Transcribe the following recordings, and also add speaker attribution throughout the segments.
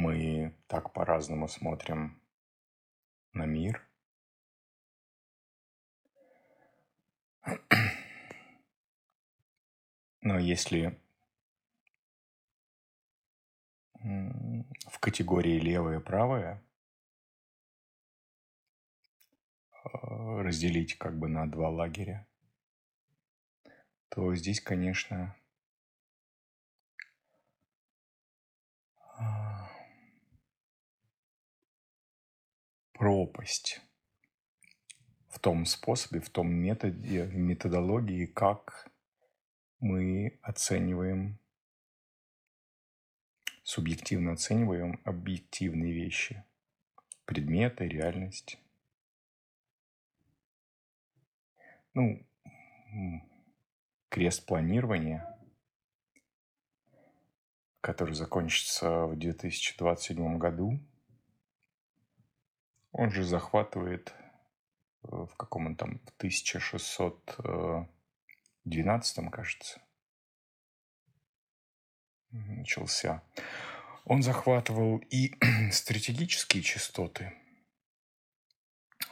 Speaker 1: мы так по-разному смотрим на мир. Но если в категории левое и правое э, разделить как бы на два лагеря, то здесь, конечно, а, пропасть в том способе, в том методе, методологии, как мы оцениваем субъективно оцениваем объективные вещи, предметы, реальность. Ну, крест планирования, который закончится в 2027 году, он же захватывает э, в каком он там, в 1612, кажется, начался. Он захватывал и стратегические частоты,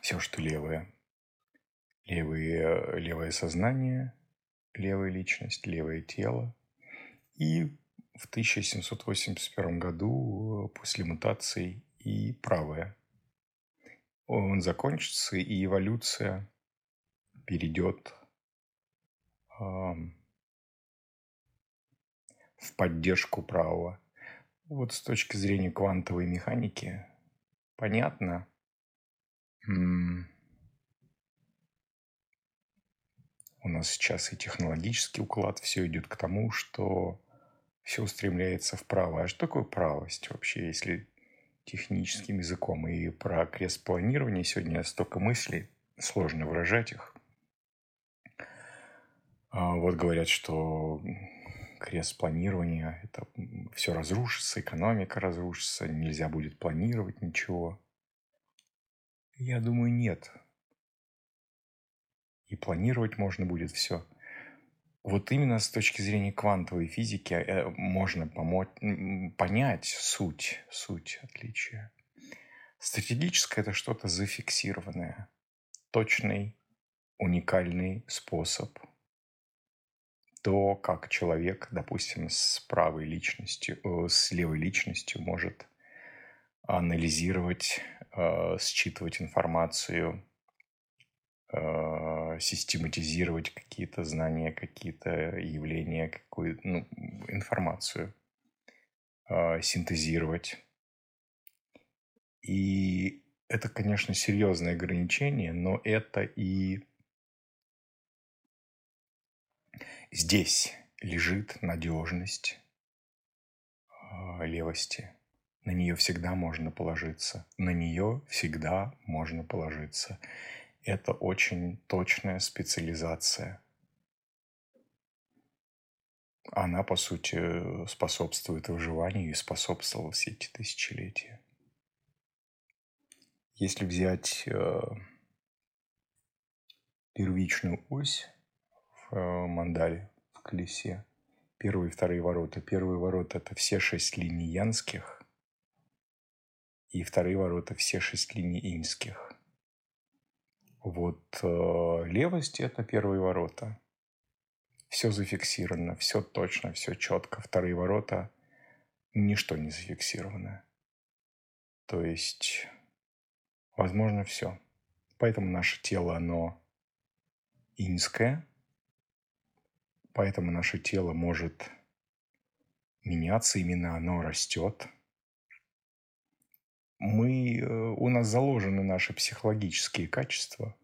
Speaker 1: все, что левое, левое, левое сознание, левая личность, левое тело. И в 1781 году после мутаций и правое. Он закончится, и эволюция перейдет в поддержку правого. Вот с точки зрения квантовой механики понятно. У нас сейчас и технологический уклад, все идет к тому, что все устремляется вправо. А что такое правость вообще, если техническим языком? И про крест планирования сегодня столько мыслей, сложно выражать их. А вот говорят, что крест планирования, это все разрушится, экономика разрушится, нельзя будет планировать ничего. Я думаю, нет. И планировать можно будет все. Вот именно с точки зрения квантовой физики э, можно помочь, понять суть, суть отличия. Стратегическое – это что-то зафиксированное, точный, уникальный способ – то, как человек, допустим, с правой личностью, э, с левой личностью может анализировать, э, считывать информацию, систематизировать какие-то знания, какие-то явления, какую ну, информацию, синтезировать. И это, конечно, серьезное ограничение, но это и Здесь лежит надежность а, левости. На нее всегда можно положиться. На нее всегда можно положиться. Это очень точная специализация. Она, по сути, способствует выживанию и способствовала все эти тысячелетия. Если взять э, первичную ось в э, мандале, в колесе. Первые и вторые ворота. Первые ворота – это все шесть линий янских, и вторые ворота – все шесть линий иньских. Вот э, левость – это первые ворота. Все зафиксировано, все точно, все четко. Вторые ворота – ничто не зафиксировано. То есть, возможно, все. Поэтому наше тело, оно инское – Поэтому наше тело может меняться, именно оно растет. Мы, э, у нас заложены наши психологические качества.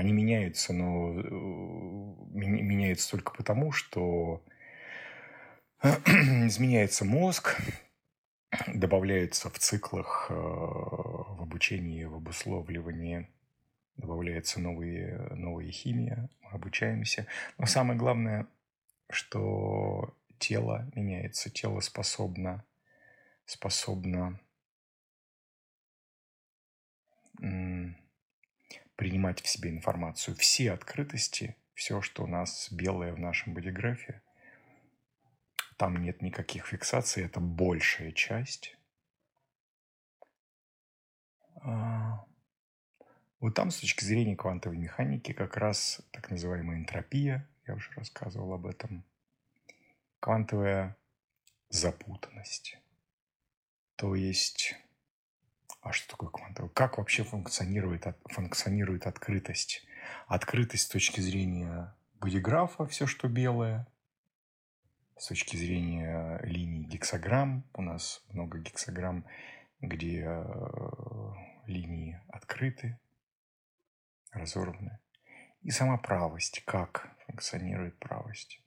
Speaker 1: Они меняются, но э, меняются только потому, что изменяется мозг, добавляется в циклах, э, в обучении, в обусловливании, добавляется новые, новая химия, обучаемся. Но самое главное, что тело меняется, тело способно, способно принимать в себе информацию. Все открытости, все, что у нас белое в нашем бодиграфе, там нет никаких фиксаций, это большая часть, А, вот там с точки зрения квантовой механики как раз так называемая энтропия, я уже рассказывал об этом, квантовая запутанность. То есть, а что такое квантовая? Как вообще функционирует, функционирует открытость? Открытость с точки зрения бодиграфа, все, что белое, с точки зрения линий гексограмм, у нас много гексограмм, где э, линии открыты, разорваны. И сама правость, как функционирует правость.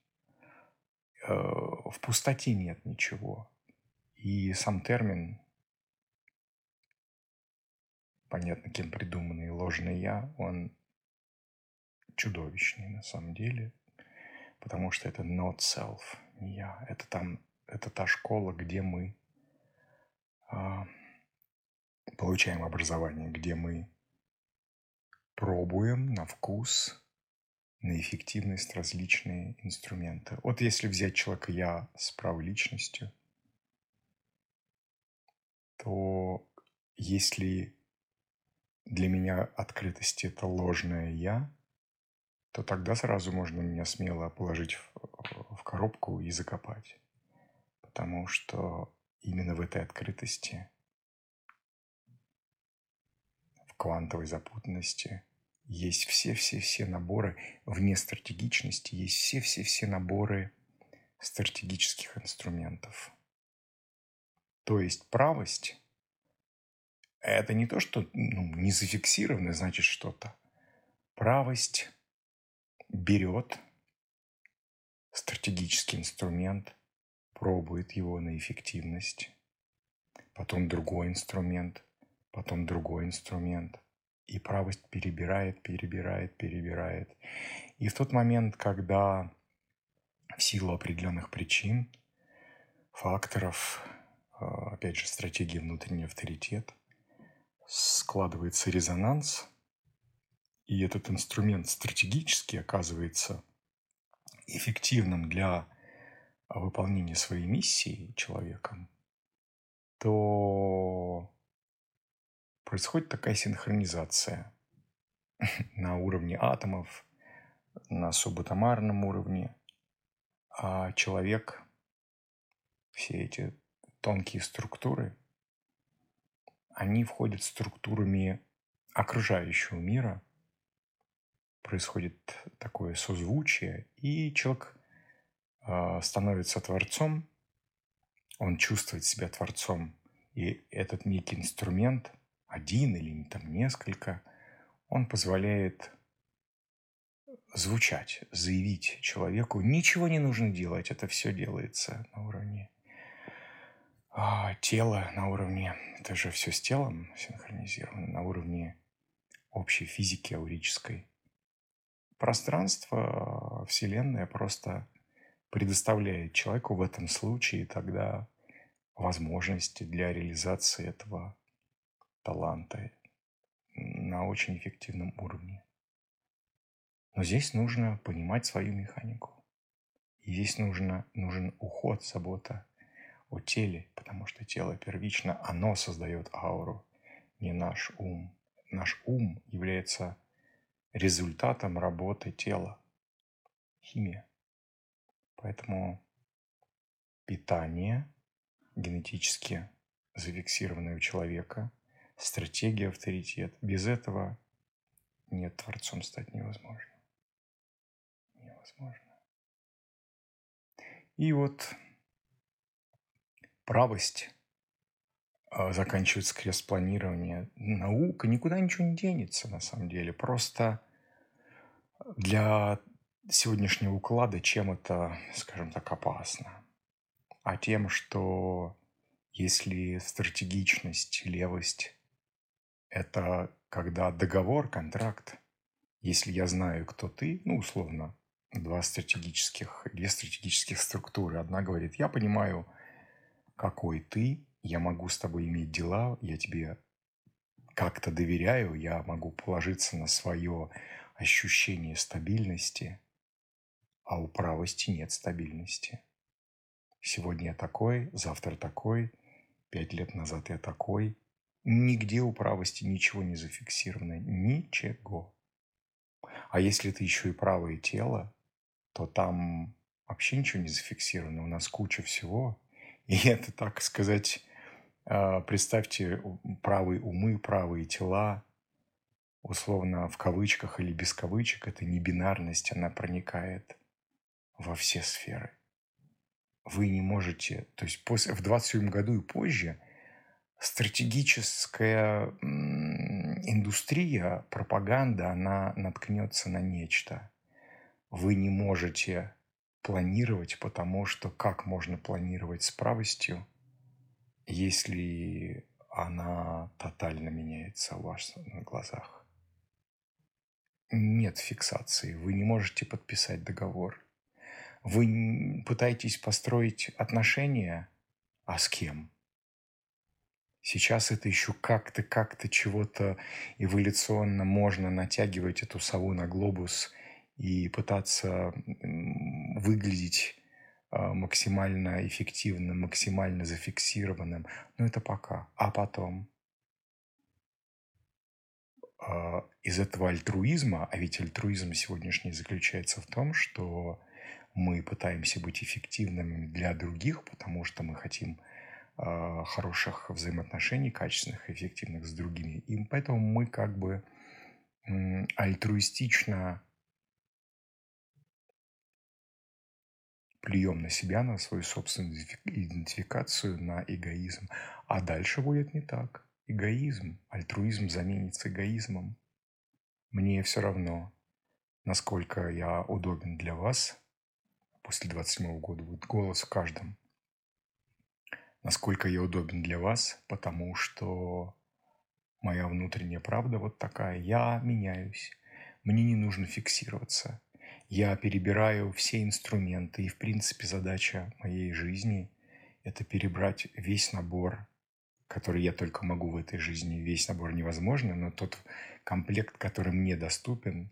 Speaker 1: Э, в пустоте нет ничего. И сам термин, понятно, кем придуманный ложный «я», он чудовищный на самом деле, потому что это not self, не я. Это там, это та школа, где мы а, получаем образование, где мы пробуем на вкус, на эффективность различные инструменты. Вот если взять человека «я» с правой личностью, то если для меня открытость – это ложное «я», то тогда сразу можно меня смело положить в, в коробку и закопать. Потому что именно в этой открытости, в квантовой запутанности есть все-все-все наборы, вне стратегичности есть все-все-все наборы стратегических инструментов. То есть правость – это не то, что ну, не зафиксировано, значит что-то. Правость берет стратегический инструмент, пробует его на эффективность, потом другой инструмент, потом другой инструмент, и правость перебирает, перебирает, перебирает. И в тот момент, когда в силу определенных причин, факторов, а, опять же, стратегии внутренний авторитет, складывается резонанс, и этот инструмент стратегически оказывается эффективным для выполнения своей миссии человеком, то происходит такая синхронизация на уровне атомов, на субатомарном уровне, а человек, все эти тонкие структуры, они входят структурами окружающего мира – происходит такое созвучие, и человек э, становится творцом, он чувствует себя творцом, и этот некий инструмент, один или там несколько, он позволяет звучать, заявить человеку, ничего не нужно делать, это все делается на уровне а, тела, на уровне, это же все с телом синхронизировано, на уровне общей физики аурической пространство, Вселенная просто предоставляет человеку в этом случае тогда возможности для реализации этого таланта на очень эффективном уровне. Но здесь нужно понимать свою механику. И здесь нужно, нужен уход, забота о теле, потому что тело первично, оно создает ауру, не наш ум. Наш ум является результатом работы тела. Химия. Поэтому питание генетически зафиксированное у человека, стратегия, авторитет. Без этого нет, творцом стать невозможно. Невозможно. И вот правость а, заканчивается крест планирования. Наука никуда ничего не денется, на самом деле. Просто для сегодняшнего уклада чем это, скажем так, опасно? А тем, что если стратегичность, левость – это когда договор, контракт, если я знаю, кто ты, ну, условно, два стратегических, две стратегических структуры. Одна говорит, я понимаю, какой ты, я могу с тобой иметь дела, я тебе как-то доверяю, я могу положиться на свое ощущение стабильности, а у правости нет стабильности. Сегодня я такой, завтра такой, пять лет назад я такой, Нигде у правости ничего не зафиксировано. Ничего. А если это еще и правое тело, то там вообще ничего не зафиксировано. У нас куча всего. И это, так сказать, а, представьте, правые умы, правые тела, условно в кавычках или без кавычек, это не бинарность, она проникает во все сферы. Вы не можете, то есть после, в 27 году и позже стратегическая индустрия, пропаганда, она наткнется на нечто. Вы не можете планировать, потому что как можно планировать с правостью, если она тотально меняется у вас на глазах? Нет фиксации, вы не можете подписать договор. Вы пытаетесь построить отношения, а с кем? Сейчас это еще как-то, как-то чего-то эволюционно можно натягивать эту сову на глобус и пытаться выглядеть а, максимально эффективным, максимально зафиксированным. Но это пока. А потом а, из этого альтруизма, а ведь альтруизм сегодняшний заключается в том, что мы пытаемся быть эффективными для других, потому что мы хотим – а, хороших взаимоотношений, качественных эффективных с другими. И поэтому мы как бы альтруистично плюем на себя, на свою собственную идентификацию, на эгоизм. А дальше будет не так. Эгоизм, альтруизм заменится эгоизмом. Мне все равно, насколько я удобен для вас. После 27 года будет голос в каждом насколько я удобен для вас, потому что моя внутренняя правда вот такая. Я меняюсь. Мне не нужно фиксироваться. Я перебираю все инструменты, и, в принципе, задача моей жизни – это перебрать весь набор, который я только могу в этой жизни. Весь набор невозможно, но тот комплект, который мне доступен,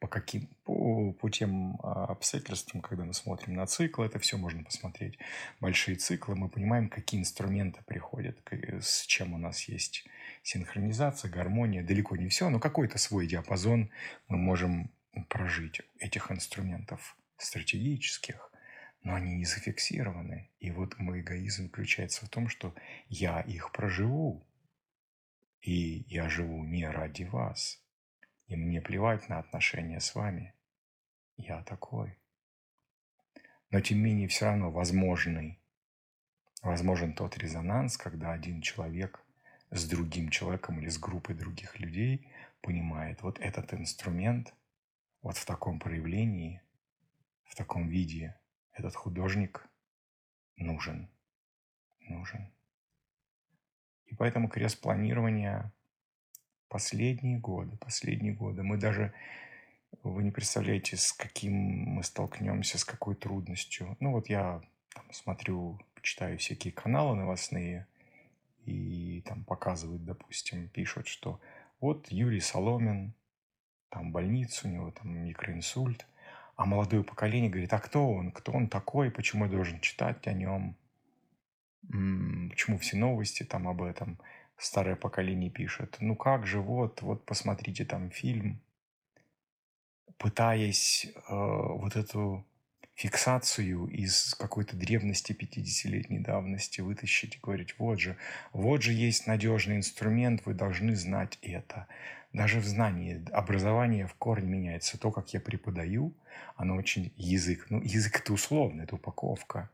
Speaker 1: по каким по, по тем а, обстоятельствам, когда мы смотрим на циклы, это все можно посмотреть. Большие циклы, мы понимаем, какие инструменты приходят, с чем у нас есть синхронизация, гармония, далеко не все, но какой-то свой диапазон мы можем прожить этих инструментов стратегических, но они не зафиксированы. И вот мой эгоизм заключается в том, что я их проживу, и я живу не ради вас, и мне плевать на отношения с вами. Я такой. Но тем не менее все равно возможный, возможен тот резонанс, когда один человек с другим человеком или с группой других людей понимает, вот этот инструмент, вот в таком проявлении, в таком виде этот художник нужен. Нужен. И поэтому крест планирования Последние годы, последние годы. Мы даже, вы не представляете, с каким мы столкнемся, с какой трудностью. Ну вот я там, смотрю, читаю всякие каналы новостные, и там показывают, допустим, пишут, что вот Юрий Соломин, там больница, у него там микроинсульт, а молодое поколение говорит, а кто он, кто он такой, почему я должен читать о нем, почему все новости там об этом старое поколение пишет. Ну как же, вот, вот посмотрите там фильм, пытаясь э, вот эту фиксацию из какой-то древности 50-летней давности вытащить и говорить, вот же, вот же есть надежный инструмент, вы должны знать это. Даже в знании образование в корне меняется. То, как я преподаю, оно очень язык. Ну, язык это условно, это упаковка.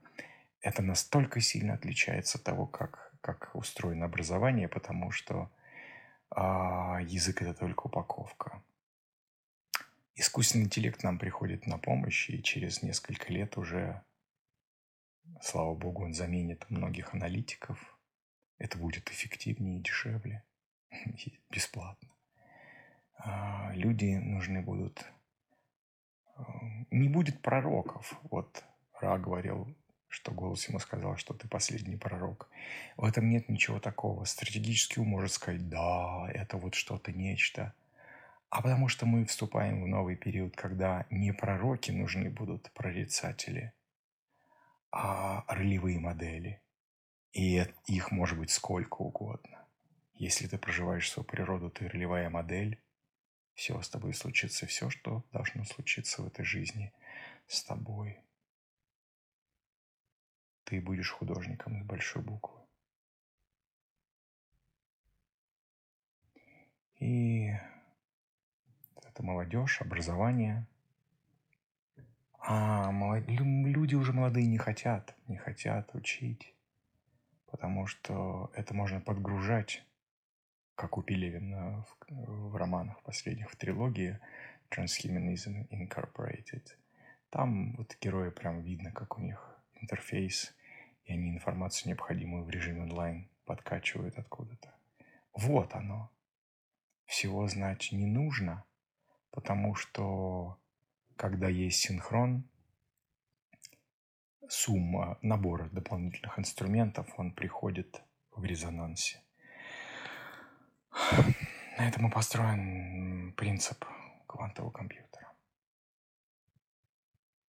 Speaker 1: Это настолько сильно отличается от того, как как устроено образование, потому что а, язык это только упаковка. Искусственный интеллект нам приходит на помощь, и через несколько лет уже, слава богу, он заменит многих аналитиков. Это будет эффективнее и дешевле, и бесплатно. А, люди нужны будут... А, не будет пророков. Вот Ра говорил, что голос ему сказал, что ты последний пророк. В этом нет ничего такого. Стратегический ум может сказать, да, это вот что-то, нечто. А потому что мы вступаем в новый период, когда не пророки нужны будут, прорицатели, а ролевые модели. И их может быть сколько угодно. Если ты проживаешь свою природу, ты ролевая модель. Все с тобой случится, все, что должно случиться в этой жизни с тобой. Ты будешь художником с большой буквы. И это молодежь, образование. А молод... люди уже молодые не хотят, не хотят учить, потому что это можно подгружать, как у Пелевина в, в романах последних, в трилогии Transhumanism Incorporated. Там вот герои прям видно, как у них интерфейс, и они информацию необходимую в режиме онлайн подкачивают откуда-то. Вот оно. Всего знать не нужно, потому что когда есть синхрон, сумма набора дополнительных инструментов, он приходит в резонансе. На этом и построен принцип квантового компьютера